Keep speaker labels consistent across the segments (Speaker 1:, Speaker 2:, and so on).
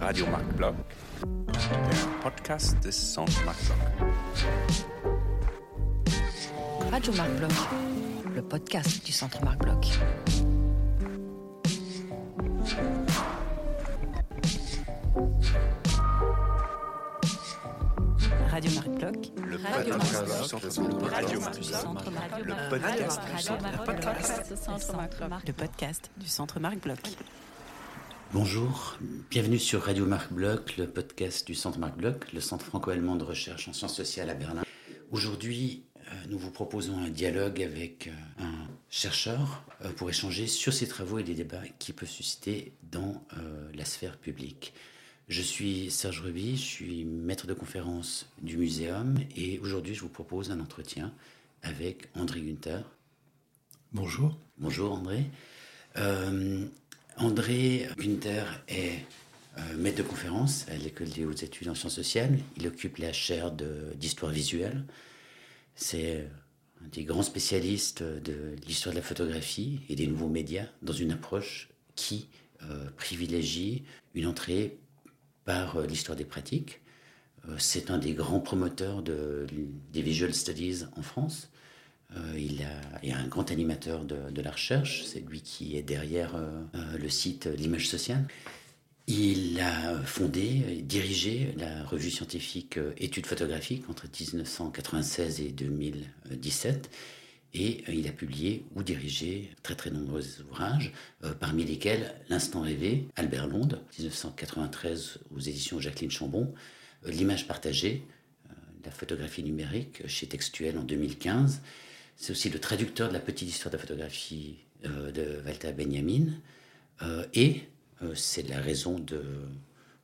Speaker 1: Radio Marc Block, der Podcast des Centre Marc Block.
Speaker 2: Radio Marc Bloch, le podcast du Centre Marc Radio
Speaker 1: Le podcast du Radio
Speaker 2: Centre Marc Bloch.
Speaker 1: Le podcast du Centre
Speaker 2: Marc Bloch.
Speaker 3: Bonjour, bienvenue sur Radio Marc Bloch, le podcast du Centre Marc Bloch, le Centre franco-allemand de recherche en sciences sociales à Berlin. Aujourd'hui, euh, nous vous proposons un dialogue avec euh, un chercheur euh, pour échanger sur ses travaux et les débats qu'il peut susciter dans la sphère publique. Je suis Serge Ruby, je suis maître de conférence du muséum et aujourd'hui je vous propose un entretien avec André Günther.
Speaker 4: Bonjour.
Speaker 3: Bonjour André. Euh, André Günther est euh, maître de conférence à l'école des hautes études en sciences sociales. Il occupe la chaire d'histoire visuelle. C'est euh, un des grands spécialistes de l'histoire de la photographie et des nouveaux médias dans une approche qui euh, privilégie une entrée par euh, l'histoire des pratiques. Euh, C'est un des grands promoteurs de- des visual studies en France. Euh, il, est un grand animateur de, de la recherche. C'est lui qui est derrière le site L'image sociale. Il a fondé et dirigé la revue scientifique Études photographiques entre 1996 et 2017. Et euh, il a publié ou dirigé très très nombreux ouvrages, euh, parmi lesquels L'instant rêvé, Albert Londres, 1993 aux éditions Jacqueline Chambon, euh, L'image partagée, la photographie numérique chez Textuel en 2015. C'est aussi le traducteur de la petite histoire de la photographie de Walter Benjamin. Et c'est la raison de,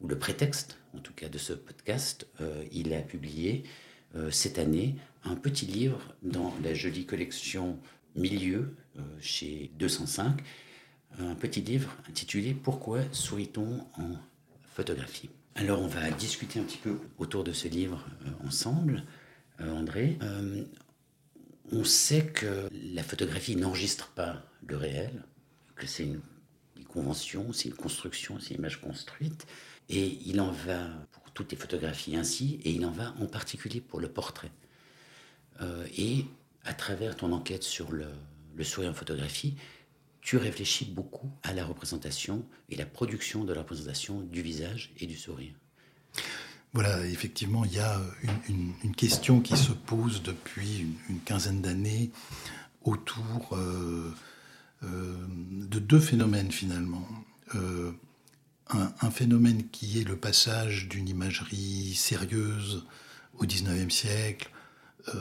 Speaker 3: ou le prétexte, en tout cas, de ce podcast. il a publié cette année un petit livre dans la jolie collection Milieu euh, chez 205. Un petit livre intitulé Pourquoi sourit-on en photographie? Alors, on va discuter un petit peu autour de ce livre euh, ensemble, euh, André. On sait que la photographie n'enregistre pas le réel, que c'est une convention, c'est une construction, c'est une image construite. Et il en va pour toutes les photographies ainsi, et il en va en particulier pour le portrait. Euh, et à travers ton enquête sur le, sourire en photographie, tu réfléchis beaucoup à la représentation et la production de la représentation du visage et du sourire.
Speaker 4: Voilà, effectivement, il y a une, question qui se pose depuis une, quinzaine d'années autour euh, euh, de deux phénomènes finalement. Un, un phénomène qui est le passage d'une imagerie sérieuse au XIXe siècle,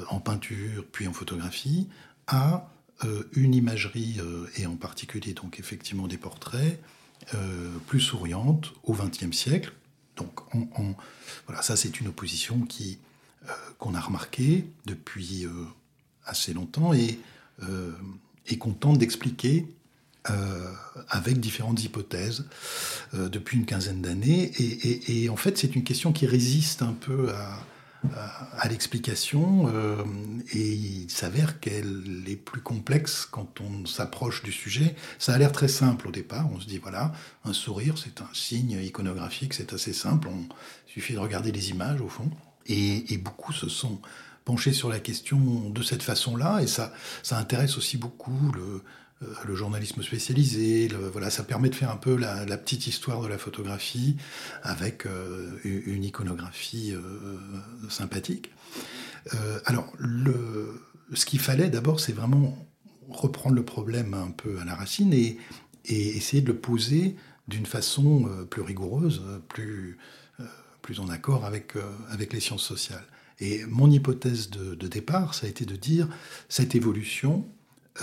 Speaker 4: en peinture puis en photographie, à euh, une imagerie, euh, et en particulier donc effectivement des portraits, euh, plus souriante au XXe siècle. Donc on- on- voilà, ça c'est une opposition qui euh, qu'on a remarquée depuis euh, assez longtemps et, euh, et qu'on tente d'expliquer euh, avec différentes hypothèses euh, depuis une quinzaine d'années. Et en fait, c'est une question qui résiste un peu à, à- l'explication euh, et il s'avère qu'elle est plus complexe quand on s'approche du sujet. Ça a l'air très simple au départ. On se dit, voilà, un sourire, c'est un signe iconographique, c'est assez simple. On il suffit de regarder les images au fond. Et, et beaucoup se sont penchés sur la question de cette façon-là, et ça, ça intéresse aussi beaucoup le, le journalisme spécialisé. voilà, ça permet de faire un peu la, petite histoire de la photographie avec euh, une iconographie euh, sympathique. Euh, alors, ce qu'il fallait d'abord, c'est vraiment reprendre le problème un peu à la racine et, essayer de le poser d'une façon euh, plus rigoureuse, euh, plus, euh, plus en accord avec, euh, avec les sciences sociales. Et mon hypothèse de départ, ça a été de dire cette évolution,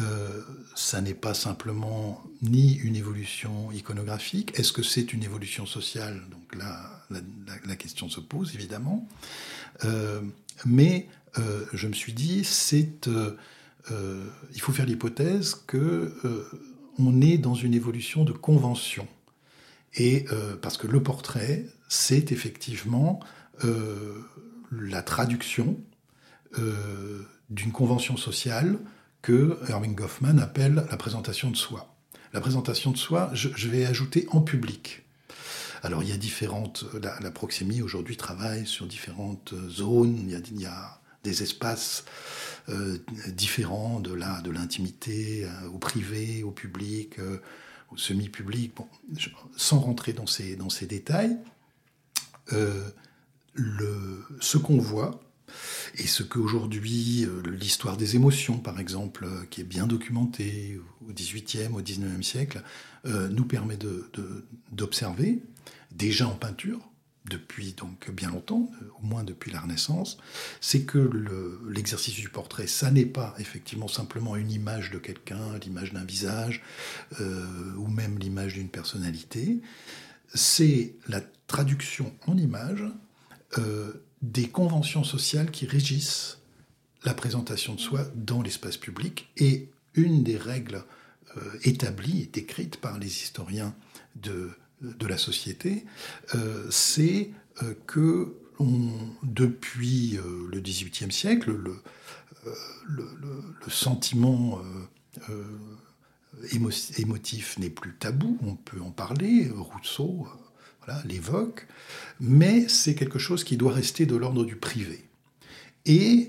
Speaker 4: euh, ça n'est pas simplement ni une évolution iconographique. Est-ce que c'est une évolution sociale? Donc là, la, question se pose évidemment. Euh, mais euh, je me suis dit, il faut faire l'hypothèse que on est dans une évolution de convention. Et parce que le portrait, c'est effectivement la traduction d'une convention sociale que Erwin Goffman appelle la présentation de soi. La présentation de soi, je, vais ajouter en public. Alors il y a différentes, la, Proxémie aujourd'hui travaille sur différentes zones, il y a, des espaces euh, différents de la de l'intimité euh, au privé, au public, euh, au semi-public. Bon, sans rentrer dans ces dans ces détails, ce qu'on voit et ce qu'aujourd'hui l'histoire des émotions, par exemple, qui est bien documentée au XVIIIe, au XIXe siècle, nous permet d'observer, déjà en peinture, depuis donc bien longtemps, euh, au moins depuis la Renaissance, c'est que l'exercice du portrait, ça n'est pas effectivement simplement une image de quelqu'un, l'image d'un visage, euh, ou même l'image d'une personnalité, c'est la traduction en image euh, des conventions sociales qui régissent la présentation de soi dans l'espace public, et une des règles établies et décrites par les historiens de la société, euh, c'est euh, que depuis euh, le XVIIIe siècle, le, sentiment émotif n'est plus tabou, on peut en parler, Rousseau l'évoque, mais c'est quelque chose qui doit rester de l'ordre du privé. Et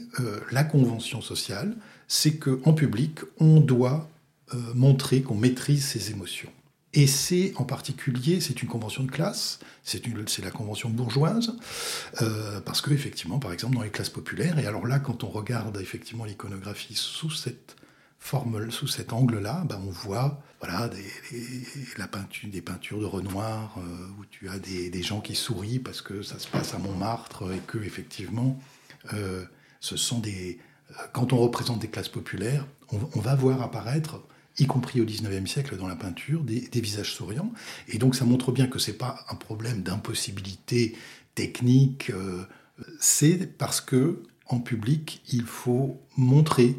Speaker 4: la convention sociale, c'est qu'en public, on doit montrer qu'on maîtrise ses émotions. Et c'est en particulier, c'est une convention de classe, c'est la convention bourgeoise, euh, parce que effectivement, par exemple, dans les classes populaires, et alors là, quand on regarde effectivement l'iconographie sous cette sous cet angle-là, ben on voit voilà des, la peinture, des peintures de Renoir euh, où tu as des, gens qui sourient parce que ça se passe à Montmartre et que effectivement, euh, ce sont des quand on représente des classes populaires, on, va voir apparaître y compris au XIXe siècle dans la peinture, des, visages souriants. Et donc ça montre bien que ce n'est pas un problème d'impossibilité technique, euh, c'est parce que en public, il faut montrer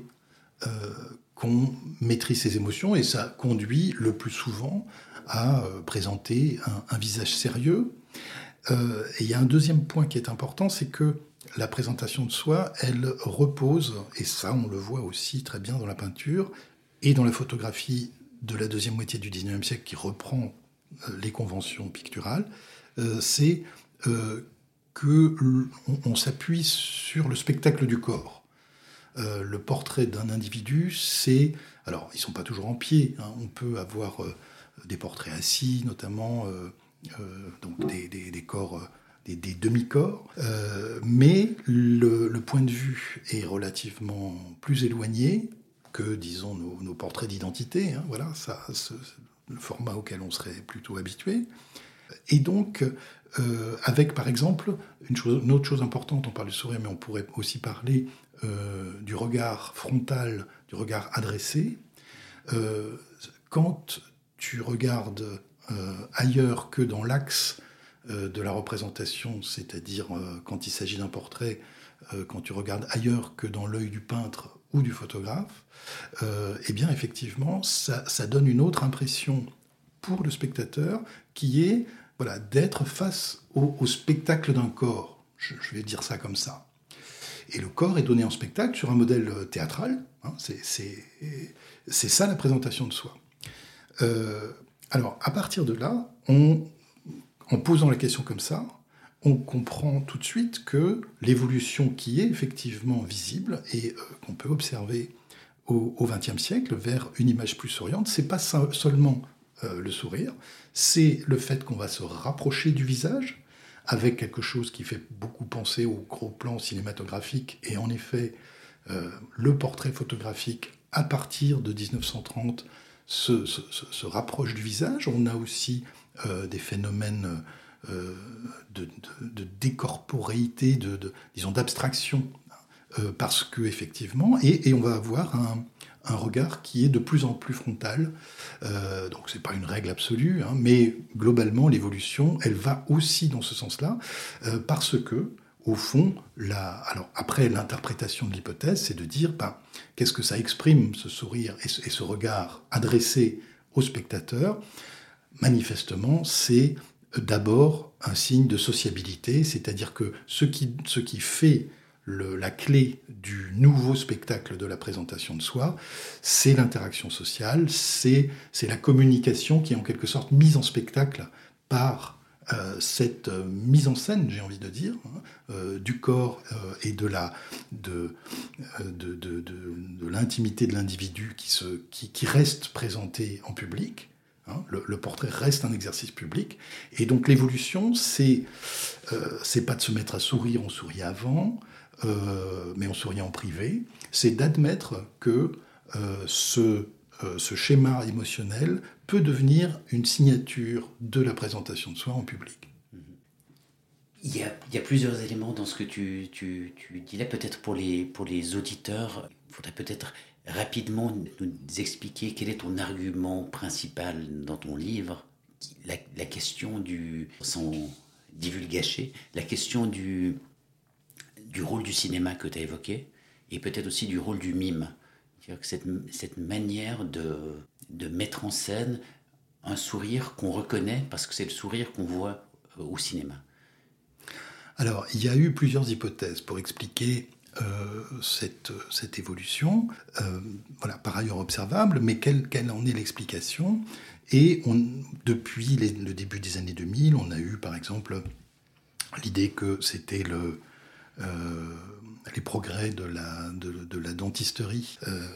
Speaker 4: euh, qu'on maîtrise ses émotions et ça conduit le plus souvent à euh, présenter un, visage sérieux. et il y a un deuxième point qui est important, c'est que la présentation de soi, elle repose, et ça on le voit aussi très bien dans la peinture, et dans la photographie de la deuxième moitié du XIXe siècle qui reprend euh, les conventions picturales, euh, c'est euh, que on, s'appuie sur le spectacle du corps. Le portrait d'un individu, c'est alors ils sont pas toujours en pied. Hein, on peut avoir des portraits assis, notamment donc des, corps des, demi-corps, mais le, point de vue est relativement plus éloigné que, disons, nos, portraits d'identité. Hein, voilà, ça, le format auquel on serait plutôt habitué. Et donc, euh, avec par exemple, une, autre chose importante, on parle du sourire, mais on pourrait aussi parler euh, du regard frontal, du regard adressé. Euh, quand tu regardes ailleurs que dans l'axe de la représentation, c'est-à-dire quand il s'agit d'un portrait, quand tu regardes ailleurs que dans l'œil du peintre ou du photographe, eh bien effectivement, ça, donne une autre impression pour le spectateur qui est voilà, d'être face au, spectacle d'un corps. Je, vais dire ça comme ça. Et le corps est donné en spectacle sur un modèle euh, théâtral. Hein, c'est ça la présentation de soi. Euh, alors, à partir de là, en posant la question comme ça, on comprend tout de suite que l'évolution qui est effectivement visible et qu'on peut observer au XXe siècle vers une image plus souriante, c'est pas seulement euh, le sourire, c'est le fait qu'on va se rapprocher du visage avec quelque chose qui fait beaucoup penser au gros plan cinématographique et en effet euh, le portrait photographique à partir de 1930 se, rapproche du visage. On a aussi euh, des phénomènes de, décorporéité, de, disons d'abstraction euh, parce que effectivement, et, on va avoir un, regard qui est de plus en plus frontal. Euh, donc c'est pas une règle absolue, hein, mais globalement l'évolution, elle va aussi dans ce sens-là, euh, parce que au fond, alors après l'interprétation de l'hypothèse, c'est de dire, ben, qu'est-ce que ça exprime ce sourire et ce, regard adressé au spectateur? Manifestement, c'est d'abord un signe de sociabilité, c'est-à-dire que ce qui, ce qui fait la clé du nouveau spectacle de la présentation de soi, c'est l'interaction sociale, c'est la communication qui est en quelque sorte mise en spectacle par euh, cette euh, mise en scène, j'ai envie de dire, hein, euh, du corps et de de, de, de, l'intimité de l'individu qui, qui, reste présenté en public. Hein. le, le, portrait reste un exercice public. Et donc l'évolution, c'est c'est pas de se mettre à sourire, on sourit avant, mais on sourit en privé. C'est d'admettre que ce euh, ce schéma émotionnel peut devenir une signature de la présentation de soi en public.
Speaker 3: Il y, a, plusieurs éléments dans ce que tu, tu, tu dis là. Peut-être pour les, pour les auditeurs, il faudrait peut-être rapidement nous expliquer quel est ton argument principal dans ton livre. La, la question du, sans divulgacher, la question du, du rôle du cinéma que tu as évoqué, et peut-être aussi du rôle du mime cette, cette manière de, de mettre en scène un sourire qu'on reconnaît parce que c'est le sourire qu'on voit euh, au cinéma.
Speaker 4: Alors, il y a eu plusieurs hypothèses pour expliquer euh, cette, cette, évolution, euh, voilà, par ailleurs observable, mais quelle, quelle en est l'explication? Et depuis le début des années 2000, on a eu par exemple l'idée que c'était le, les progrès de la, de, la dentisterie euh,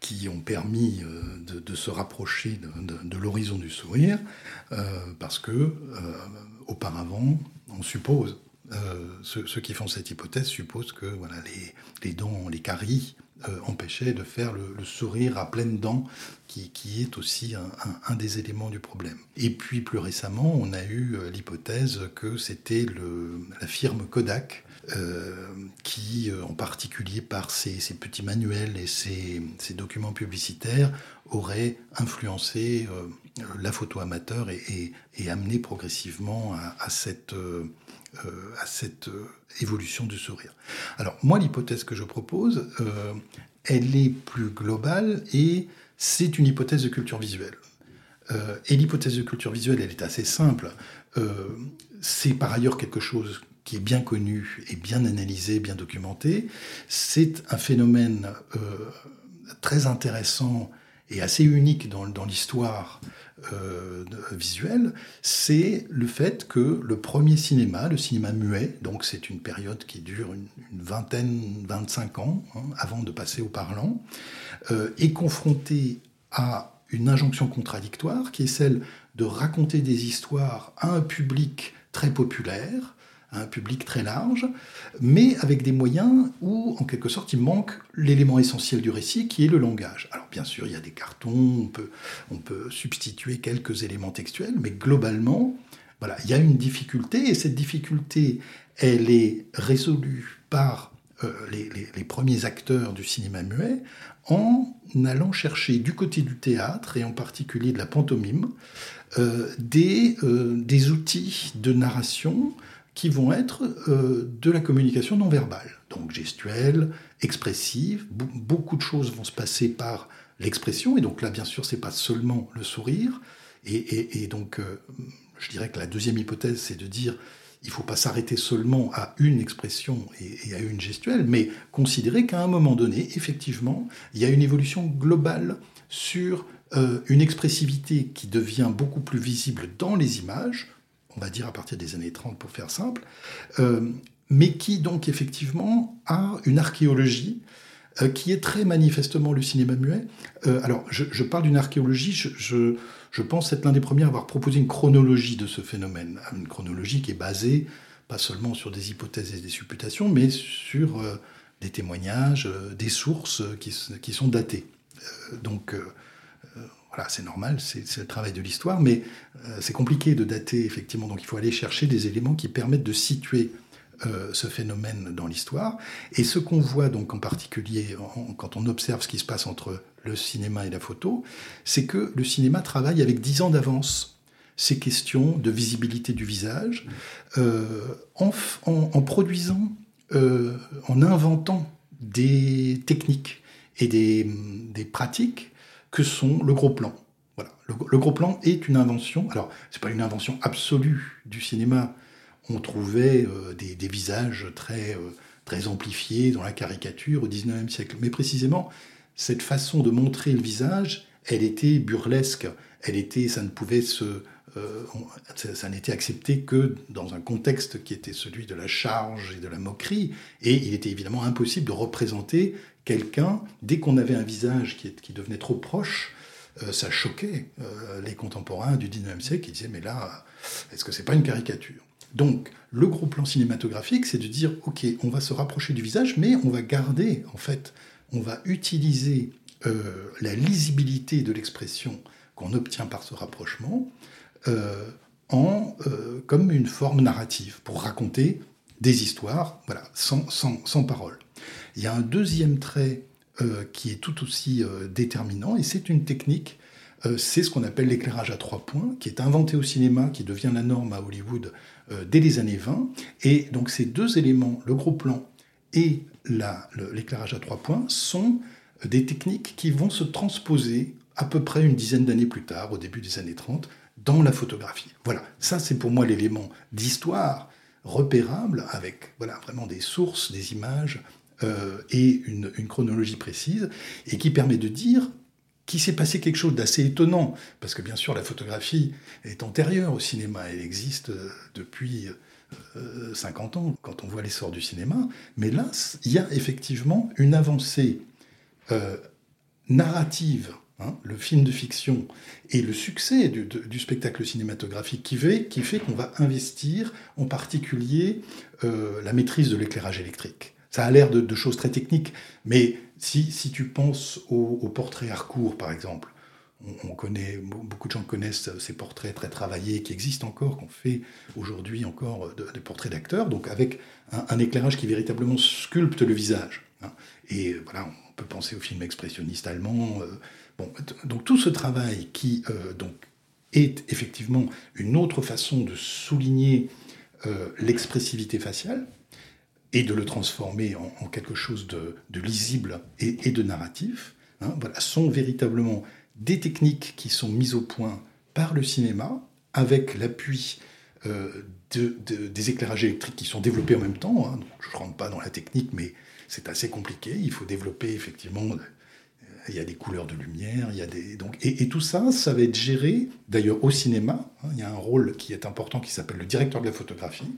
Speaker 4: qui ont permis euh, de, se rapprocher de, l'horizon du sourire, euh, parce que auparavant, on suppose, ceux, qui font cette hypothèse supposent que voilà, les, dents, les caries empêchaient de faire le, sourire à pleines dents, qui, est aussi un, des éléments du problème. Et puis plus récemment, on a eu l'hypothèse que c'était la firme Kodak euh, qui, euh, en particulier par ses, petits manuels et ses, documents publicitaires, aurait influencé euh, la photo amateur et, amené progressivement à cette évolution du sourire. Alors moi, l'hypothèse que je propose, elle est plus globale et c'est une hypothèse de culture visuelle. et l'hypothèse de culture visuelle, elle est assez simple. c'est par ailleurs quelque chose qui est bien connu et bien analysé, bien documenté. C'est un phénomène euh, très intéressant et assez unique dans, l'histoire euh, visuelle, c'est le fait que le premier cinéma, le cinéma muet, donc c'est une période qui dure une, vingtaine, 25 ans, hein, avant de passer au parlant, euh, est confronté à une injonction contradictoire qui est celle de raconter des histoires à un public très populaire, un public très large, mais avec des moyens où, en quelque sorte, il manque l'élément essentiel du récit, qui est le langage. Alors, bien sûr, il y a des cartons, on peut, substituer quelques éléments textuels, mais globalement, il y a une difficulté, et cette difficulté, elle est résolue par euh, les, premiers acteurs du cinéma muet en allant chercher du côté du théâtre, et en particulier de la pantomime, euh, euh, des outils de narration qui vont être euh, de la communication non verbale, donc gestuelle, expressive. beaucoup de choses vont se passer par l'expression, et donc là, bien sûr, c'est pas seulement le sourire. Et, donc, euh, je dirais que la deuxième hypothèse, c'est de dire il ne faut pas s'arrêter seulement à une expression et, à une gestuelle, mais considérer qu'à un moment donné, effectivement, il y a une évolution globale sur euh, une expressivité qui devient beaucoup plus visible dans les images, on va dire à partir des années 30 pour faire simple, euh, mais qui donc effectivement a une archéologie euh, qui est très manifestement le cinéma muet. Euh, alors je, parle d'une archéologie, je, pense être l'un des premiers à avoir proposé une chronologie de ce phénomène, une chronologie qui est basée pas seulement sur des hypothèses et des supputations, mais sur des témoignages, des sources qui, qui sont datées. donc c'est normal, c'est le travail de l'histoire, mais euh, c'est compliqué de dater, effectivement. Donc il faut aller chercher des éléments qui permettent de situer euh, ce phénomène dans l'histoire. Et ce qu'on voit donc en particulier quand on observe ce qui se passe entre le cinéma et la photo, c'est que le cinéma travaille avec dix ans d'avance ces questions de visibilité du visage, euh, en, produisant, en inventant des techniques et des pratiques que sont le gros plan. Voilà. Le, gros plan est une invention. Alors, c'est pas une invention absolue du cinéma. On trouvait euh, des, visages très, euh, très amplifié dans la caricature au XIXe siècle. Mais précisément, cette façon de montrer le visage, elle était burlesque. Elle était, ça ne pouvait se, euh, ça, n'était accepté que dans un contexte qui était celui de la charge et de la moquerie. Et il était évidemment impossible de représenter quelqu'un dès qu'on avait un visage qui, devenait trop proche. Euh, ça choquait euh, les contemporains du 19e siècle qui disaient mais là, est-ce que c'est pas une caricature? Donc le gros plan cinématographique, c'est de dire ok, on va se rapprocher du visage, mais on va garder en fait, on va utiliser la lisibilité de l'expression qu'on obtient par ce rapprochement euh, en, euh, comme une forme narrative pour raconter des histoires, voilà, sans, sans, sans parole. Il y a un deuxième trait euh, qui est tout aussi déterminant, et c'est une technique, c'est ce qu'on appelle l'éclairage à trois points, qui est inventé au cinéma, qui devient la norme à Hollywood dès les années 20. Et donc ces deux éléments, le gros plan et l'éclairage à trois points, sont des techniques qui vont se transposer à peu près une dizaine d'années plus tard, au début des années 30, dans la photographie. Voilà, ça c'est pour moi l'élément d'histoire repérable avec voilà, vraiment des sources, des images euh, et une, chronologie précise et qui permet de dire qu'il s'est passé quelque chose d'assez étonnant, parce que bien sûr la photographie est antérieure au cinéma, elle existe euh, depuis 50 euh, ans quand on voit l'essor du cinéma, mais là il y a effectivement une avancée narrative Hein, le film de fiction et le succès du, spectacle cinématographique qui fait, qu'on va investir en particulier euh, la maîtrise de l'éclairage électrique. Ça a l'air de, choses très techniques, mais si, si tu penses au, au portrait Harcourt, par exemple, on, connaît, beaucoup de gens connaissent ces portraits très travaillés qui existent encore, qu'on fait aujourd'hui encore des portraits d'acteurs, donc avec un, éclairage qui véritablement sculpte le visage. Hein. Et voilà, on peut penser au film expressionniste allemand. Euh, donc tout ce travail qui euh, donc, est effectivement une autre façon de souligner euh, l'expressivité faciale et de le transformer en, quelque chose de, lisible et, de narratif, hein, voilà, sont véritablement des techniques qui sont mises au point par le cinéma avec l'appui euh, de, des éclairages électriques qui sont développés en même temps. Hein. je ne rentre pas dans la technique, mais c'est assez compliqué. Il faut développer effectivement il y a des couleurs de lumière, il y a des donc et, tout ça, ça va être géré d'ailleurs au cinéma. Hein, il y a un rôle qui est important qui s'appelle le directeur de la photographie.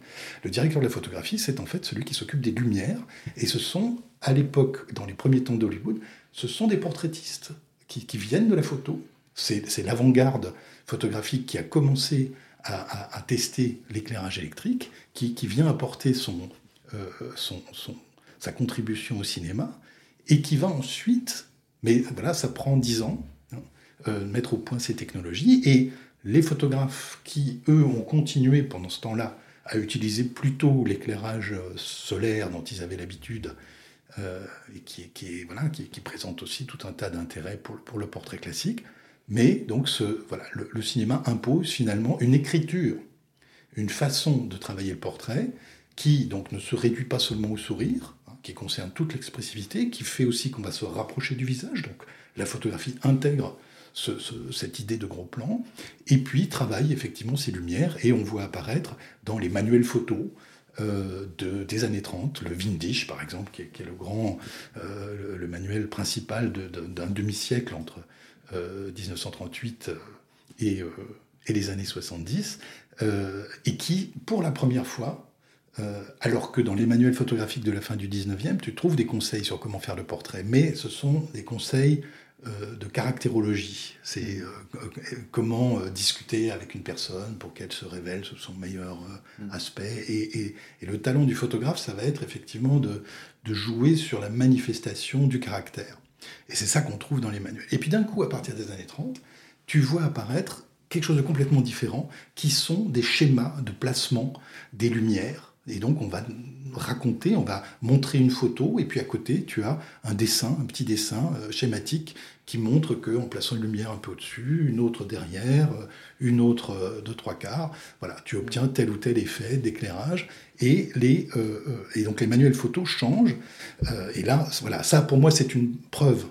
Speaker 4: Le directeur de la photographie, c'est en fait celui qui s'occupe des lumières et ce sont à l'époque, dans les premiers temps d'Hollywood, ce sont des portraitistes qui, viennent de la photo. C'est l'avant-garde photographique qui a commencé à, tester l'éclairage électrique, qui, vient apporter euh, son, sa contribution au cinéma et qui va ensuite mais voilà, ça prend dix ans hein, euh, mettre au point ces technologies. Et les photographes qui, eux, ont continué pendant ce temps-là à utiliser plutôt l'éclairage euh, solaire dont ils avaient l'habitude, euh, et qui, voilà, qui, présente aussi tout un tas d'intérêts pour, le portrait classique. Mais donc ce, voilà, le, cinéma impose finalement une écriture, une façon de travailler le portrait qui donc ne se réduit pas seulement au sourire, qui concerne toute l'expressivité, qui fait aussi qu'on va se rapprocher du visage. Donc la photographie intègre cette idée de gros plan, et puis travaille effectivement ces lumières, et on voit apparaître dans les manuels photos euh, de, des années 30, le Windisch par exemple, qui est, le grand, euh, le, manuel principal d'un demi-siècle entre 1938 euh, et, les années 70, et qui, pour la première fois, euh, alors que dans les manuels photographiques de la fin du 19e, tu trouves des conseils sur comment faire le portrait, mais ce sont des conseils euh, de caractérologie. C'est euh, comment discuter avec une personne pour qu'elle se révèle sous son meilleur mm. aspect. Et, le talent du photographe, ça va être effectivement de, de jouer sur la manifestation du caractère. Et c'est ça qu'on trouve dans les manuels. Et puis d'un coup, à partir des années 30, tu vois apparaître quelque chose de complètement différent, qui sont des schémas de placement des lumières et donc on va raconter, on va montrer une photo, et puis à côté tu as un dessin, un petit dessin euh, schématique qui montre qu'en plaçant une lumière un peu au-dessus, une autre derrière, euh, une autre euh, de trois quarts, voilà, tu obtiens tel ou tel effet d'éclairage, et, les, et donc les manuels photos changent, et là, voilà, ça pour moi c'est une preuve.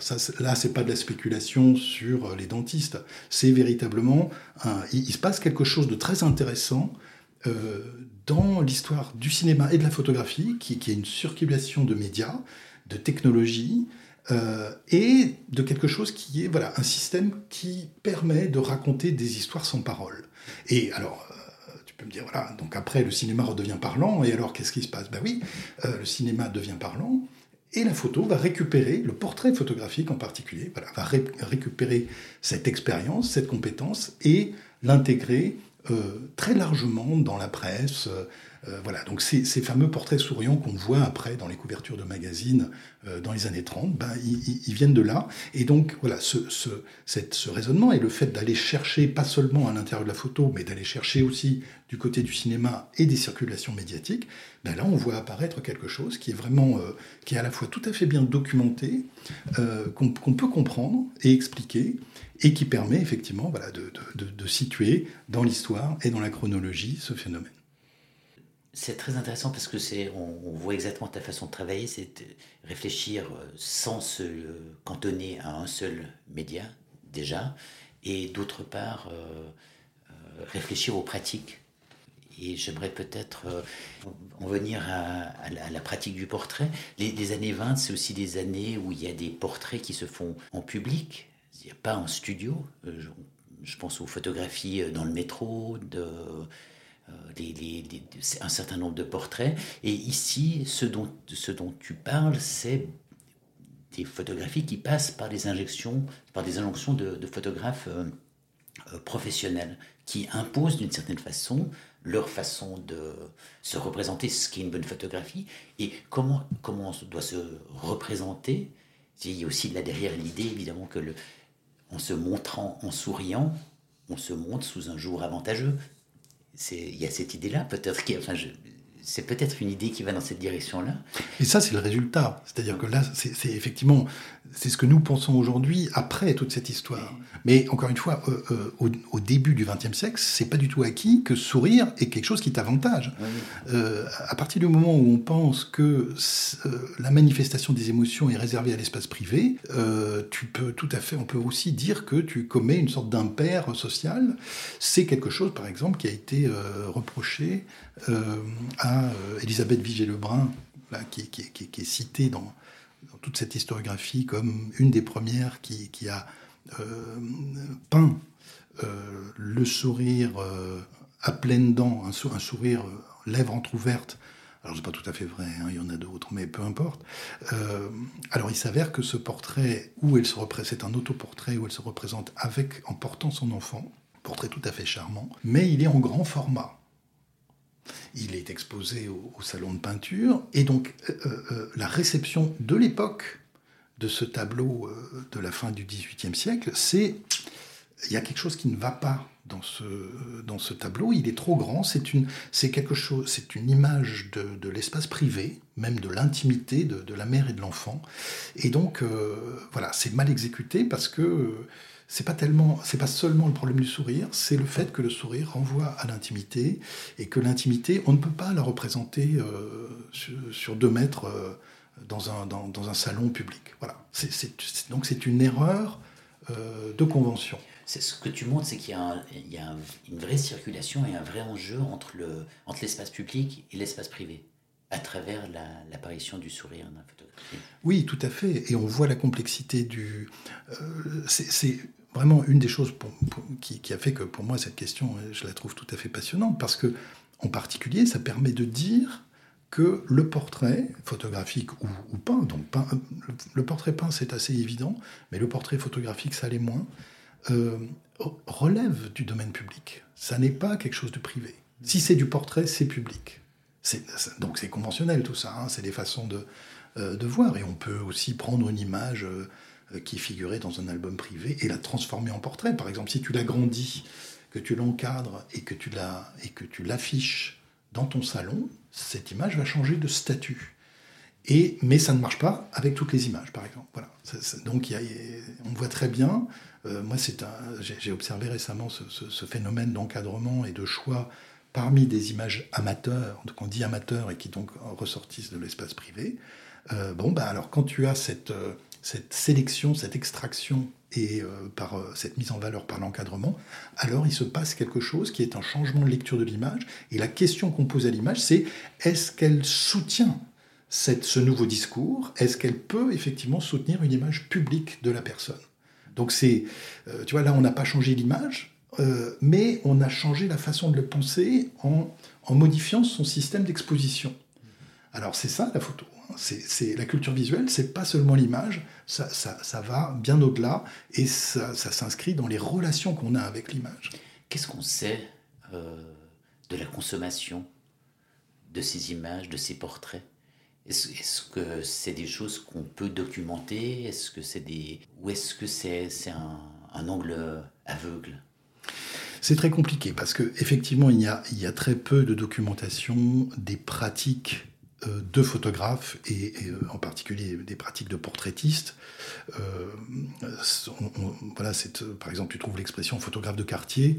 Speaker 4: Ça, là, c'est pas de la spéculation sur les dentistes, c'est véritablement, il, se passe quelque chose de très intéressant dans l'histoire du cinéma et de la photographie, qui, est une circulation de médias, de technologies, euh, et de quelque chose qui est voilà un système qui permet de raconter des histoires sans parole. Et alors, euh, tu peux me dire voilà, donc après le cinéma redevient parlant, et alors qu'est-ce qui se passe? Ben oui, euh, le cinéma devient parlant. Et la photo va récupérer, le portrait photographique en particulier, voilà, va récupérer cette expérience, cette compétence et l'intégrer très largement dans la presse, euh, voilà, donc ces, fameux portraits souriants qu'on voit après dans les couvertures de magazines euh, dans les années 30, ben, ils, viennent de là. Et donc, voilà, ce, raisonnement et le fait d'aller chercher, pas seulement à l'intérieur de la photo, mais d'aller chercher aussi du côté du cinéma et des circulations médiatiques, ben là, on voit apparaître quelque chose qui est vraiment, euh, qui est à la fois tout à fait bien documenté, qu'on peut comprendre et expliquer, et qui permet effectivement voilà, de, de situer dans l'histoire et dans la chronologie ce phénomène.
Speaker 3: C'est très intéressant parce que c'est, on, voit exactement ta façon de travailler, c'est réfléchir euh, sans se cantonner à un seul média déjà, et d'autre part euh, euh, réfléchir aux pratiques. Et j'aimerais peut-être en venir à, la, pratique du portrait. Les, années 20, c'est aussi des années où il y a des portraits qui se font en public, pas en studio. Je, je pense aux photographies dans le métro, de euh, un certain nombre de portraits. Et ici, ce dont, ce dont tu parles, c'est des photographies qui passent par des injections, par des injonctions de, photographes euh, euh, professionnels, qui imposent d'une certaine façon leur façon de se représenter, ce qui est une bonne photographie, et comment, comment on doit se représenter? Il y a aussi là derrière l'idée, évidemment, que le, en se montrant, en souriant, on se montre sous un jour avantageux. Il y a cette idée-là, peut-être, enfin, c'est peut-être une idée qui va dans cette direction-là.
Speaker 4: Et ça, c'est le résultat. C'est-à-dire que là, c'est effectivement, c'est ce que nous pensons aujourd'hui, après toute cette histoire. Mais encore une fois, euh, euh, au, début du XXe siècle, c'est pas du tout acquis que sourire est quelque chose qui t'avantage. Euh, à partir du moment où on pense que la manifestation des émotions est réservée à l'espace privé, tu peux tout à fait, on peut aussi dire que tu commets une sorte d'impair social. C'est quelque chose, par exemple, qui a été reproché à Elisabeth Vigée-Lebrun, qui, est citée dans, toute cette historiographie comme une des premières qui, a euh, peint euh, le sourire euh, à pleines dents, un, sourire lèvres entrouvertes. Alors, c'est pas tout à fait vrai, hein, il y en a d'autres, mais peu importe. alors, il s'avère que ce portrait, où elle se représente, c'est un autoportrait où elle se représente avec, en portant son enfant, portrait tout à fait charmant, mais il est en grand format. Il est exposé au, salon de peinture, et donc la réception de l'époque de ce tableau euh, de la fin du XVIIIe siècle, c'est il y a quelque chose qui ne va pas dans ce, dans ce tableau. Il est trop grand. C'est une, c'est quelque chose, c'est une image de, de l'espace privé, même de l'intimité de, la mère et de l'enfant. Et donc, euh, voilà, c'est mal exécuté parce que c'est pas tellement, c'est pas seulement le problème du sourire, c'est le fait que le sourire renvoie à l'intimité et que l'intimité, on ne peut pas la représenter euh, sur, deux mètres dans un, dans, dans un salon public. Voilà. donc c'est une erreur euh, de convention.
Speaker 3: C'est ce que tu montres, c'est qu'il y a, il y a une vraie circulation et un vrai enjeu entre, le, entre l'espace public et l'espace privé, à travers l'apparition du sourire dans la photographie.
Speaker 4: Oui, tout à fait. Et on voit la complexité du. Euh, c'est vraiment une des choses qui, a fait que pour moi cette question, je la trouve tout à fait passionnante, parce que en particulier, ça permet de dire que le portrait, photographique ou, peint, donc le portrait peint c'est assez évident, mais le portrait photographique ça l'est moins, euh, relève du domaine public. Ça n'est pas quelque chose de privé. Si c'est du portrait, c'est public. Donc c'est conventionnel tout ça, hein. c'est des façons de, euh, de, voir. Et on peut aussi prendre une image euh, qui figurait dans un album privé et la transformer en portrait. Par exemple, si tu l'agrandis, que tu l'encadres et que tu l'affiches dans ton salon, cette image va changer de statut. Et, mais ça ne marche pas avec toutes les images, par exemple. Voilà. donc on voit très bien. Euh, moi, j'ai observé récemment ce, phénomène d'encadrement et de choix parmi des images amateurs, qu'on dit amateurs et qui donc ressortissent de l'espace privé. Euh, bon, bah alors quand tu as cette, euh, cette sélection, cette extraction et euh, par cette mise en valeur par l'encadrement, alors il se passe quelque chose qui est un changement de lecture de l'image. Et la question qu'on pose à l'image, c'est est-ce qu'elle soutient cette, ce nouveau discours? Est-ce qu'elle peut effectivement soutenir une image publique de la personne? Donc c'est, tu vois, là on n'a pas changé l'image, mais on a changé la façon de le penser en, modifiant son système d'exposition. Alors c'est ça la photo. Hein. C'est la culture visuelle, c'est pas seulement l'image, ça, va bien au-delà et ça, s'inscrit dans les relations qu'on a avec l'image.
Speaker 3: Qu'est-ce qu'on sait euh, de la consommation de ces images, de ces portraits? Est-ce que c'est des choses qu'on peut documenter? Est-ce que c'est des ou est-ce que c'est un, un angle aveugle?
Speaker 4: C'est très compliqué parce que effectivement il y, a, il y a très peu de documentation des pratiques euh, de photographes et, euh, en particulier des pratiques de portraitistes. Euh, voilà, par exemple, tu trouves l'expression photographe de quartier,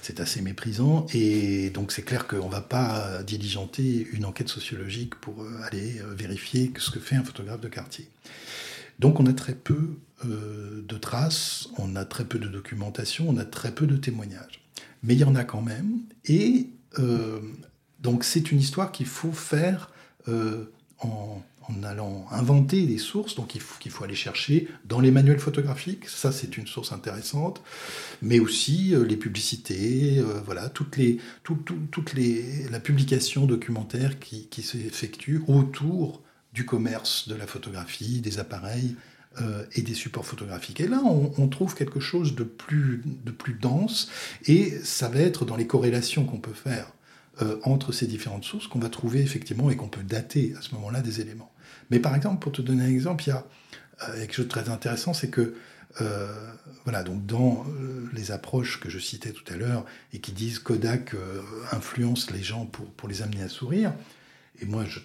Speaker 4: c'est assez méprisant, et donc c'est clair qu'on ne va pas diligenter une enquête sociologique pour aller vérifier ce que fait un photographe de quartier. Donc on a très peu de traces, on a très peu de documentation, on a très peu de témoignages. Mais il y en a quand même, et donc c'est une histoire qu'il faut faire euh, en, allant inventer des sources, donc il faut, aller chercher dans les manuels photographiques, ça c'est une source intéressante, mais aussi euh, les publicités, euh, voilà, toutes les, toutes les, la publication documentaire qui, qui s'effectue autour du commerce de la photographie, des appareils et des supports photographiques. Et là, on, trouve quelque chose de plus, de plus dense, et ça va être dans les corrélations qu'on peut faire euh, entre ces différentes sources qu'on va trouver effectivement et qu'on peut dater à ce moment-là des éléments. Mais par exemple, pour te donner un exemple, il y a euh, quelque chose de très intéressant, c'est que euh, voilà, donc dans les approches que je citais tout à l'heure et qui disent Kodak influence les gens pour, pour les amener à sourire, et moi, je,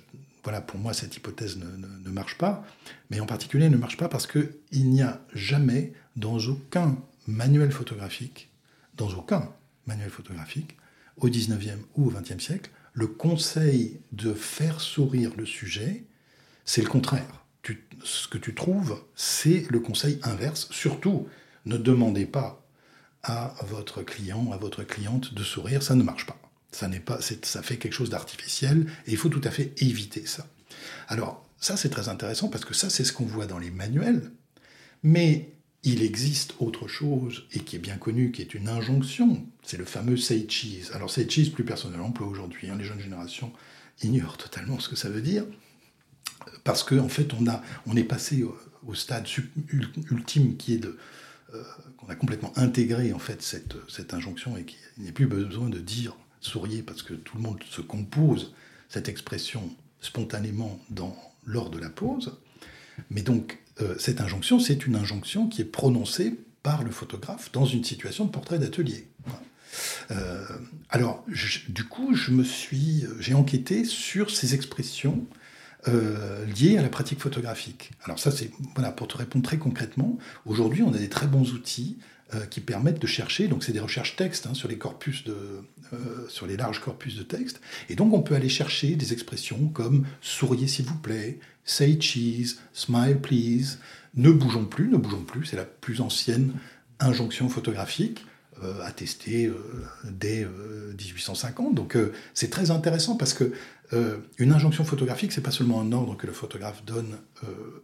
Speaker 4: voilà, pour moi, cette hypothèse ne, ne, marche pas, mais en particulier ne marche pas parce qu'il n'y a jamais, dans aucun manuel photographique, dans aucun manuel photographique, au 19e ou au 20e siècle, le conseil de faire sourire le sujet, c'est le contraire. ce que tu trouves, c'est le conseil inverse. Surtout, ne demandez pas à votre client, à votre cliente de sourire, ça ne marche pas. Ça n'est pas, ça fait quelque chose d'artificiel et il faut tout à fait éviter ça. Alors, ça c'est très intéressant parce que ça c'est ce qu'on voit dans les manuels, mais il existe autre chose, et qui est bien connu, qui est une injonction. C'est le fameux say cheese. Alors say cheese, plus personne ne l'emploie aujourd'hui. Hein. Les jeunes générations ignorent totalement ce que ça veut dire. Parce qu'en en fait, on, a, on est passé au, stade ultime qui est de... Euh, qu'on a complètement intégré en fait cette, cette injonction et qu'il n'y a plus besoin de dire souriez parce que tout le monde se compose cette expression spontanément dans, lors de la pause. Mais donc euh, cette injonction, c'est une injonction qui est prononcée par le photographe dans une situation de portrait d'atelier. Euh, alors, du coup, je me suis, j'ai enquêté sur ces expressions euh, liées à la pratique photographique. Alors ça, c'est voilà pour te répondre très concrètement. Aujourd'hui, on a des très bons outils qui permettent de chercher. Donc, c'est des recherches textes hein, sur les corpus de, sur les larges corpus de texte. Et donc, on peut aller chercher des expressions comme souriez s'il vous plaît, Say cheese, smile please. Ne bougeons plus, ne bougeons plus. C'est la plus ancienne injonction photographique euh, attestée euh, dès 1850. Euh, Donc c'est très intéressant parce que une injonction photographique, c'est pas seulement un ordre que le photographe donne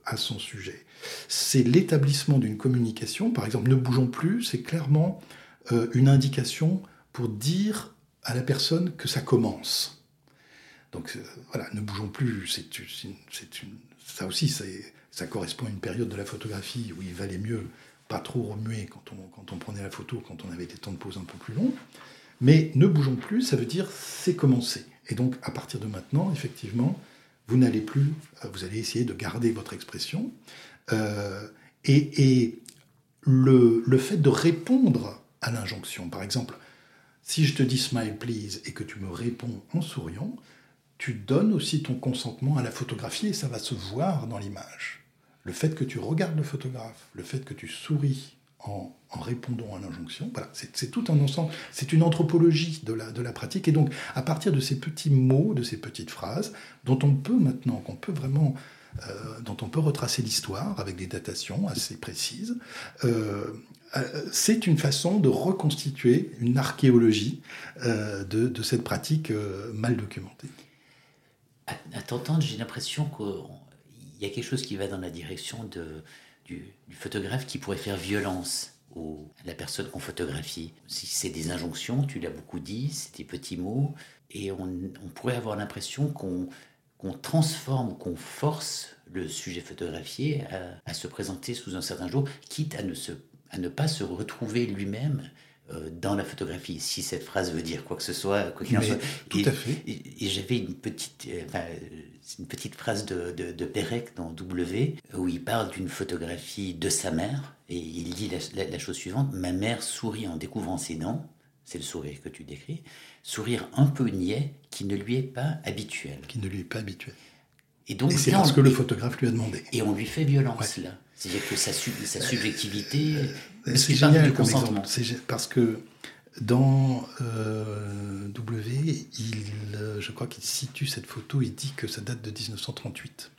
Speaker 4: à son sujet. C'est l'établissement d'une communication. Par exemple, ne bougeons plus, c'est clairement une indication pour dire à la personne que ça commence. Donc euh, voilà, ne bougeons plus. C'est ça aussi, ça correspond à une période de la photographie où il valait mieux pas trop remuer quand on, quand on prenait la photo, quand on avait des temps de pause un peu plus longs. Mais ne bougeons plus, ça veut dire c'est commencé. Et donc à partir de maintenant, effectivement, vous n'allez plus, vous allez essayer de garder votre expression. Euh, et, le, le, fait de répondre à l'injonction, par exemple, si je te dis smile please et que tu me réponds en souriant, tu donnes aussi ton consentement à la photographie et ça va se voir dans l'image. Le fait que tu regardes le photographe, le fait que tu souris en, répondant à l'injonction, voilà, c'est tout un ensemble, c'est une anthropologie de la, pratique. Et donc, à partir de ces petits mots, de ces petites phrases, dont on peut maintenant, qu'on peut vraiment dont on peut retracer l'histoire avec des datations assez précises. c'est une façon de reconstituer une archéologie de, cette pratique mal documentée.
Speaker 3: À, t'entendre, j'ai l'impression qu'il y a quelque chose qui va dans la direction de, du, photographe qui pourrait faire violence à la personne qu'on photographie. Si c'est des injonctions, tu l'as beaucoup dit, c'est des petits mots, et on, pourrait avoir l'impression qu'on transforme, qu'on force le sujet photographié à, se présenter sous un certain jour, quitte à ne, se, à ne pas se retrouver lui-même dans la photographie, si cette phrase veut dire quoi que ce soit, quoi qu'il en soit.
Speaker 4: Tout
Speaker 3: et,
Speaker 4: à fait.
Speaker 3: Et, j'avais une petite, euh, enfin, une petite phrase de, de, Pérec dans W où il parle d'une photographie de sa mère et il dit la, chose suivante Ma mère sourit en découvrant ses dents, c'est le sourire que tu décris, sourire un peu niais qui ne lui est pas habituel.
Speaker 4: Qui ne lui est pas habituel.
Speaker 3: Et donc,
Speaker 4: c'est parce que le photographe lui a demandé.
Speaker 3: Et on lui fait violence là. C'est-à-dire que sa, sa subjectivité.
Speaker 4: C'est génial comme exemple. Parce que dans euh, W, il, euh, je crois qu'il situe cette photo, il dit que ça date de 1938.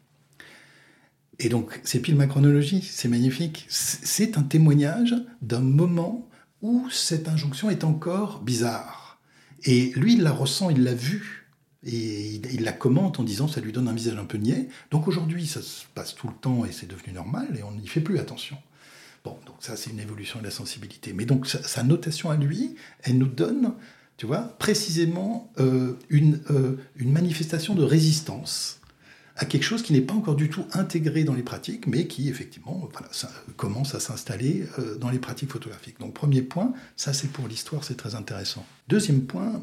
Speaker 4: Et donc, c'est pile ma chronologie, c'est magnifique. C'est un témoignage d'un moment où cette injonction est encore bizarre. Et lui, il la ressent, il l'a vu. Et il, la commente en disant ça lui donne un visage un peu niais. Donc aujourd'hui, ça se passe tout le temps et c'est devenu normal et on n'y fait plus attention. Donc ça, c'est une évolution de la sensibilité. Mais donc, sa, notation à lui, elle nous donne, tu vois, précisément euh, une, euh, une manifestation de résistance à quelque chose qui n'est pas encore du tout intégré dans les pratiques, mais qui, effectivement, ça commence à s'installer euh, dans les pratiques photographiques. Donc, premier point, ça, c'est pour l'histoire, c'est très intéressant. Deuxième point,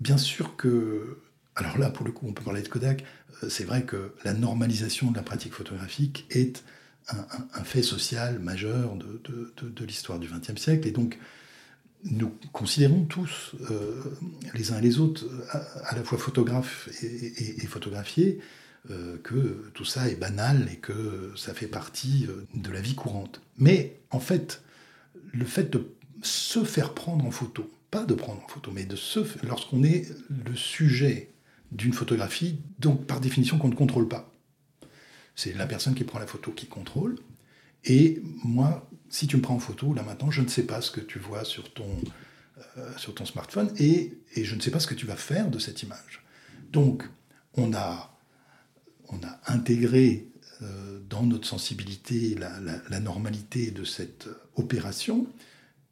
Speaker 4: Bien sûr que, alors là, pour le coup, on peut parler de Kodak, euh, c'est vrai que la normalisation de la pratique photographique est un, fait social majeur de, l'histoire du XXe siècle, et donc nous considérons tous, euh, les uns et les autres, à, la fois photographes et, photographiés, euh, que tout ça est banal et que ça fait partie de la vie courante. Mais en fait, le fait de se faire prendre en photo, pas de prendre en photo, mais de se, lorsqu'on est le sujet d'une photographie, donc par définition qu'on ne contrôle pas. C'est la personne qui prend la photo qui contrôle. Et moi, si tu me prends en photo, là maintenant, je ne sais pas ce que tu vois sur ton, euh, sur ton smartphone et, et, je ne sais pas ce que tu vas faire de cette image. Donc, on a, on a intégré euh, dans notre sensibilité la, normalité de cette opération,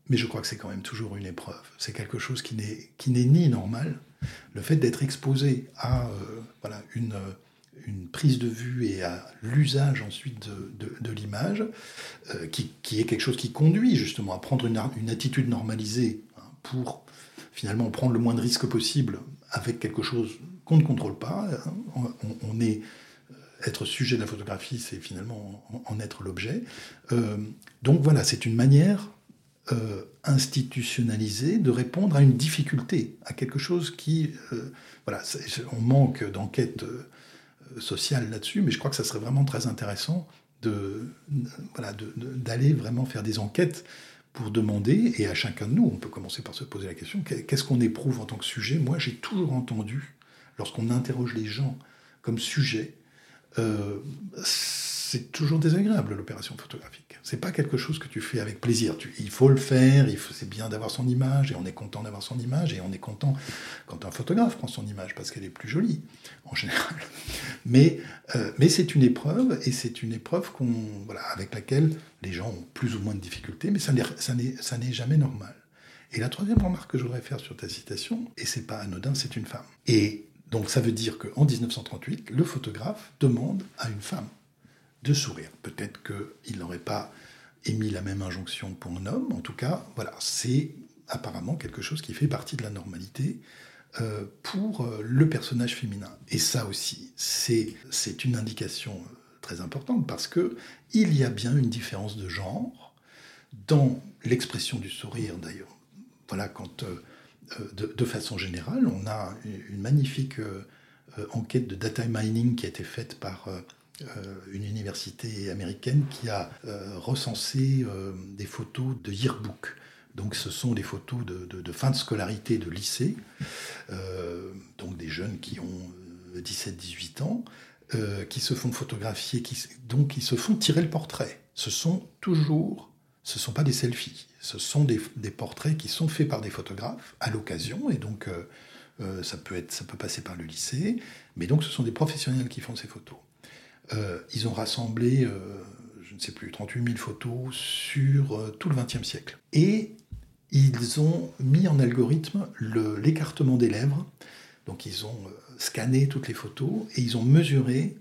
Speaker 4: mais je crois que c'est quand même toujours une épreuve. C'est quelque chose qui n'est, ni normal. Le fait d'être exposé à euh, voilà, une, euh, une prise de vue et à l'usage ensuite de, de, l'image, euh, qui, qui, est quelque chose qui conduit justement à prendre une, une attitude normalisée hein, pour finalement prendre le moins de risques possible avec quelque chose qu'on ne contrôle pas. On, est être sujet de la photographie, c'est finalement en, être l'objet. donc voilà, c'est une manière euh, institutionnalisé de répondre à une difficulté, à quelque chose qui... Euh, voilà, on manque d'enquête euh, sociale là-dessus, mais je crois que ça serait vraiment très intéressant de, voilà, d'aller vraiment faire des enquêtes pour demander, et à chacun de nous, on peut commencer par se poser la question, qu'est-ce qu'on éprouve en tant que sujet? Moi, j'ai toujours entendu, lorsqu'on interroge les gens comme sujet, c'est toujours désagréable l'opération photographique. C'est pas quelque chose que tu fais avec plaisir. il faut le faire, c'est bien d'avoir son image, et on est content d'avoir son image, et on est content quand un photographe prend son image, parce qu'elle est plus jolie, en général. Mais, euh, c'est une épreuve, et c'est une épreuve avec laquelle les gens ont plus ou moins de difficultés, mais ça n'est jamais normal. Et la troisième remarque que je voudrais faire sur ta citation, et c'est pas anodin, c'est une femme. Et donc ça veut dire qu'en 1938, le photographe demande à une femme de sourire. Peut-être qu'il n'aurait pas émis la même injonction pour un homme. En tout cas, voilà, c'est apparemment quelque chose qui fait partie de la normalité euh, pour euh, le personnage féminin. Et ça aussi, c'est, une indication euh, très importante parce que il y a bien une différence de genre dans l'expression du sourire d'ailleurs. Voilà, quand de, façon générale, on a une magnifique enquête de data mining qui a été faite par une université américaine qui a euh, recensé euh, des photos de yearbook. Donc ce sont des photos de, fin de scolarité de lycée, donc des jeunes qui ont 17-18 ans, euh, qui se font photographier, qui, donc qui se font tirer le portrait. Ce sont toujours, ce ne sont pas des selfies, ce sont des, portraits qui sont faits par des photographes à l'occasion, et donc euh, euh, ça, peut être, ça peut passer par le lycée, mais donc ce sont des professionnels qui font ces photos. Ils ont rassemblé, je ne sais plus, 38 000 photos sur tout le XXe siècle. Et ils ont mis en algorithme l'écartement des lèvres, donc ils ont scanné toutes les photos et ils ont mesuré.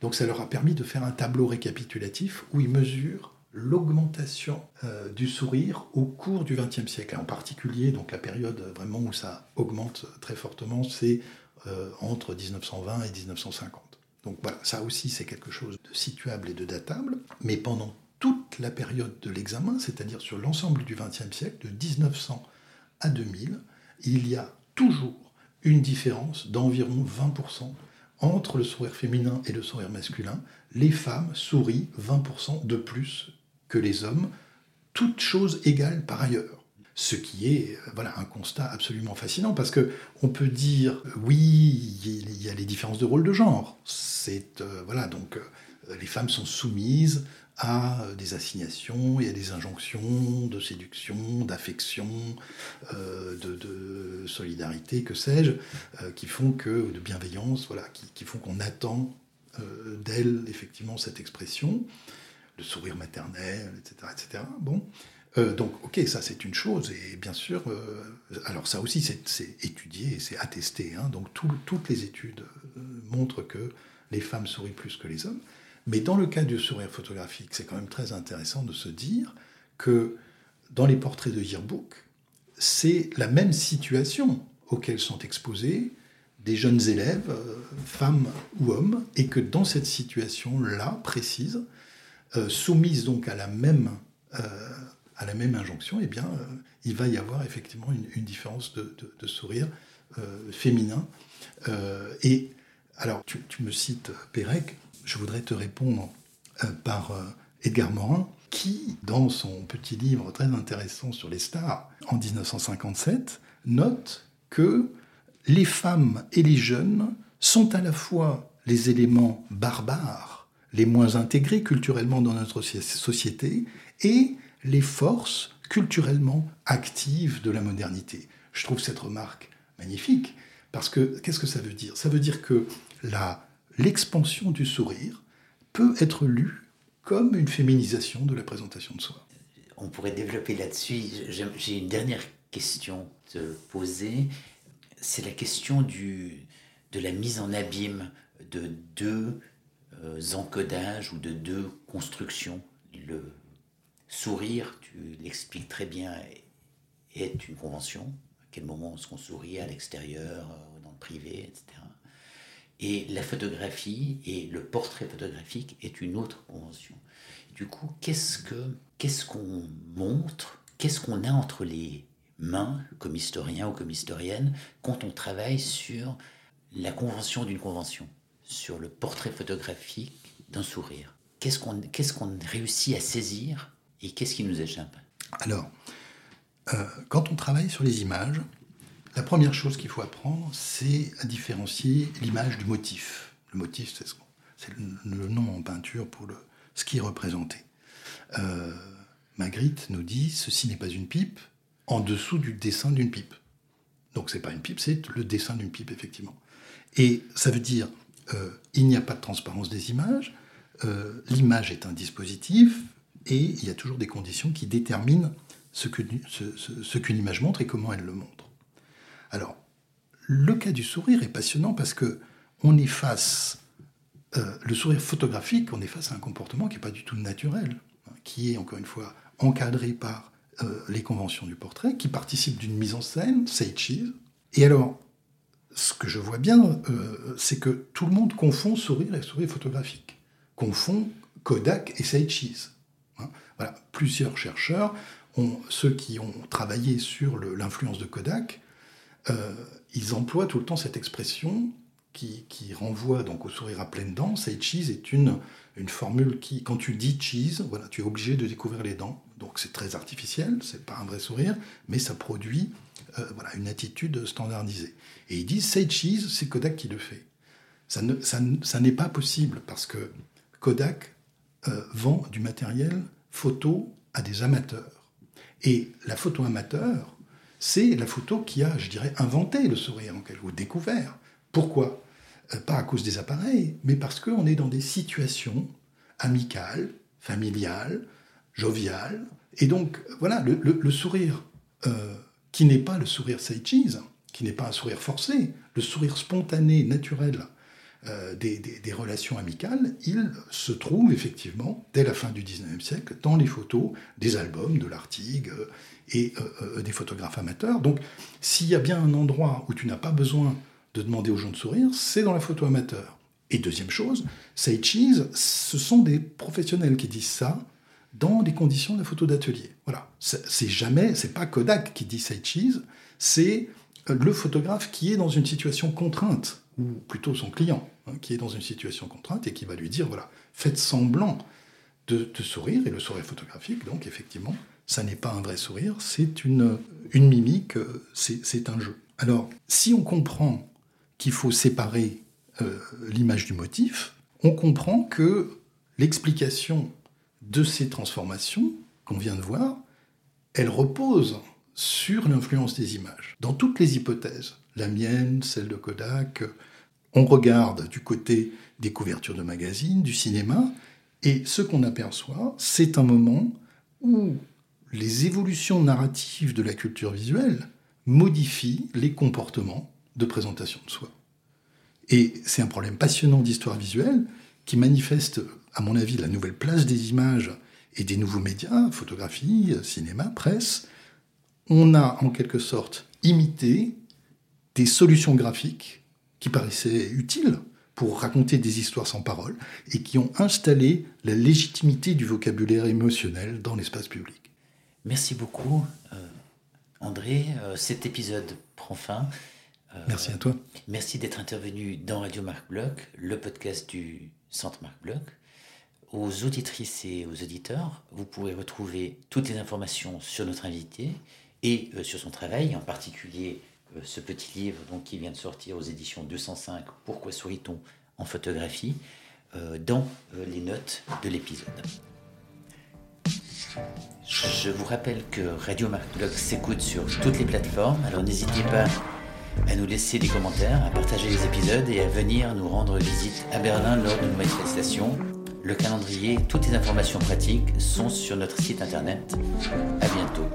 Speaker 4: Donc ça leur a permis de faire un tableau récapitulatif où ils mesurent l'augmentation euh, du sourire au cours du XXe siècle. En particulier, donc la période vraiment où ça augmente très fortement, c'est euh, entre 1920 et 1950. Donc voilà, ça aussi c'est quelque chose de situable et de datable. Mais pendant toute la période de l'examen, c'est-à-dire sur l'ensemble du XXe siècle, de 1900 à 2000, il y a toujours une différence d'environ 20% entre le sourire féminin et le sourire masculin. Les femmes sourient 20% de plus que les hommes, toutes choses égales par ailleurs. Ce qui est euh, voilà, un constat absolument fascinant parce que on peut dire oui, il y a les différences de rôle de genre. C'est euh, voilà donc euh, les femmes sont soumises à euh, des assignations et à des injonctions de séduction, d'affection, euh, de, solidarité, que sais-je, euh, qui font que, de bienveillance, voilà, qui, font qu'on attend d'elle effectivement cette expression, le sourire maternel, etc. etc. Bon. Donc, ok, ça c'est une chose, et bien sûr, alors ça aussi c'est étudié, c'est attesté, hein, donc toutes les études montrent que les femmes sourient plus que les hommes, mais dans le cas du sourire photographique, c'est quand même très intéressant de se dire que dans les portraits de yearbook, c'est la même situation auxquelles sont exposés des jeunes élèves, euh, femmes ou hommes, et que dans cette situation-là précise, euh, soumise donc à la même, euh, à la même injonction, eh bien, il va y avoir effectivement une, différence de, sourire féminin. et alors, tu, tu me cites Pérec, je voudrais te répondre euh, par euh, Edgar Morin, qui, dans son petit livre très intéressant sur les stars, en 1957, note que les femmes et les jeunes sont à la fois les éléments barbares, les moins intégrés culturellement dans notre société, et les forces culturellement actives de la modernité. Je trouve cette remarque magnifique, parce que qu'est-ce que ça veut dire? Ça veut dire que l'expansion du sourire peut être lue comme une féminisation de la présentation de soi.
Speaker 3: On pourrait développer là-dessus. J'ai une dernière question à te poser. C'est la question du, de la mise en abîme de deux euh, encodages ou de deux constructions. Sourire, tu l'expliques très bien, est une convention. À quel moment est-ce qu'on sourit à l'extérieur, euh, dans le privé, etc. Et la photographie et le portrait photographique est une autre convention. Du coup, qu'est-ce que qu'est-ce qu'on montre, qu'est-ce qu'on a entre les mains comme historien ou comme historienne quand on travaille sur la convention d'une convention, sur le portrait photographique d'un sourire? Qu'est-ce qu'on qu'est-ce qu'on réussit à saisir et qu'est-ce qui nous échappe?
Speaker 4: Alors, euh, quand on travaille sur les images, la première chose qu'il faut apprendre, c'est à différencier l'image du motif. Le motif, c'est le, nom en peinture pour le, ce qui est représenté. Euh, Magritte nous dit ceci n'est pas une pipe en dessous du dessin d'une pipe. Donc c'est pas une pipe, c'est le dessin d'une pipe effectivement. Et ça veut dire euh, il n'y a pas de transparence des images, l'image est un dispositif et il y a toujours des conditions qui déterminent ce qu'une ce, image montre et comment elle le montre. Alors, le cas du sourire est passionnant parce que on est face, euh, le sourire photographique, on est face à un comportement qui n'est pas du tout naturel, hein, qui est encore une fois encadré par euh, les conventions du portrait, qui participe d'une mise en scène, say cheese. Et alors, ce que je vois bien, euh, c'est que tout le monde confond sourire et sourire photographique, confond Kodak et say cheese. Hein. Plusieurs chercheurs, ceux qui ont travaillé sur l'influence de Kodak, euh, ils emploient tout le temps cette expression qui, renvoie donc au sourire à pleines dents. Say cheese est une, formule qui, quand tu dis cheese, voilà, tu es obligé de découvrir les dents. Donc c'est très artificiel, c'est pas un vrai sourire, mais ça produit euh, voilà, une attitude standardisée. Et ils disent say cheese, c'est Kodak qui le fait. Ça, ne, ça n'est pas possible parce que Kodak euh, vend du matériel photo à des amateurs. Et la photo amateur, c'est la photo qui a, je dirais, inventé le sourire, en quelque ou découvert. Pourquoi? Euh, Pas à cause des appareils, mais parce qu'on est dans des situations amicales, familiales, joviales. Et donc, voilà, le, sourire euh, qui n'est pas le sourire cheese, qui n'est pas un sourire forcé, le sourire spontané, naturel euh, des, relations amicales, il se trouve effectivement, dès la fin du 19e siècle, dans les photos des albums de l'Artigue et des photographes amateurs. Donc, s'il y a bien un endroit où tu n'as pas besoin de demander aux gens de sourire, c'est dans la photo amateur. Et deuxième chose, say cheese, ce sont des professionnels qui disent ça dans les conditions de la photo d'atelier. Voilà, c'est jamais, c'est pas Kodak qui dit say cheese, c'est le photographe qui est dans une situation contrainte, ou plutôt son client, hein, qui est dans une situation contrainte et qui va lui dire voilà, faites semblant de, sourire, et le sourire photographique, donc effectivement, ça n'est pas un vrai sourire, c'est une, une mimique, c'est un jeu. Alors, si on comprend qu'il faut séparer euh, l'image du motif, on comprend que l'explication de ces transformations qu'on vient de voir, elle repose sur l'influence des images. Dans toutes les hypothèses, la mienne, celle de Kodak, on regarde du côté des couvertures de magazines, du cinéma, et ce qu'on aperçoit, c'est un moment où les évolutions narratives de la culture visuelle modifient les comportements de présentation de soi. Et c'est un problème passionnant d'histoire visuelle qui manifeste, à mon avis, la nouvelle place des images et des nouveaux médias, photographie, cinéma, presse. On a en quelque sorte imité des solutions graphiques qui paraissaient utiles pour raconter des histoires sans parole et qui ont installé la légitimité du vocabulaire émotionnel dans l'espace public.
Speaker 3: Merci beaucoup, euh, André. Euh, cet épisode prend fin.
Speaker 4: Euh, merci à toi.
Speaker 3: Merci d'être intervenu dans Radio Marc Bloch, le podcast du Centre Marc Bloch. Aux auditrices et aux auditeurs, vous pourrez retrouver toutes les informations sur notre invité et sur son travail, en particulier ce petit livre donc, qui vient de sortir aux éditions 205, Pourquoi sourit-on en photographie, dans les notes de l'épisode. Je vous rappelle que Radio Marc Bloch s'écoute sur toutes les plateformes, alors n'hésitez pas à nous laisser des commentaires, à partager les épisodes et à venir nous rendre visite à Berlin lors d'une manifestation. Le calendrier, toutes les informations pratiques sont sur notre site internet. À bientôt.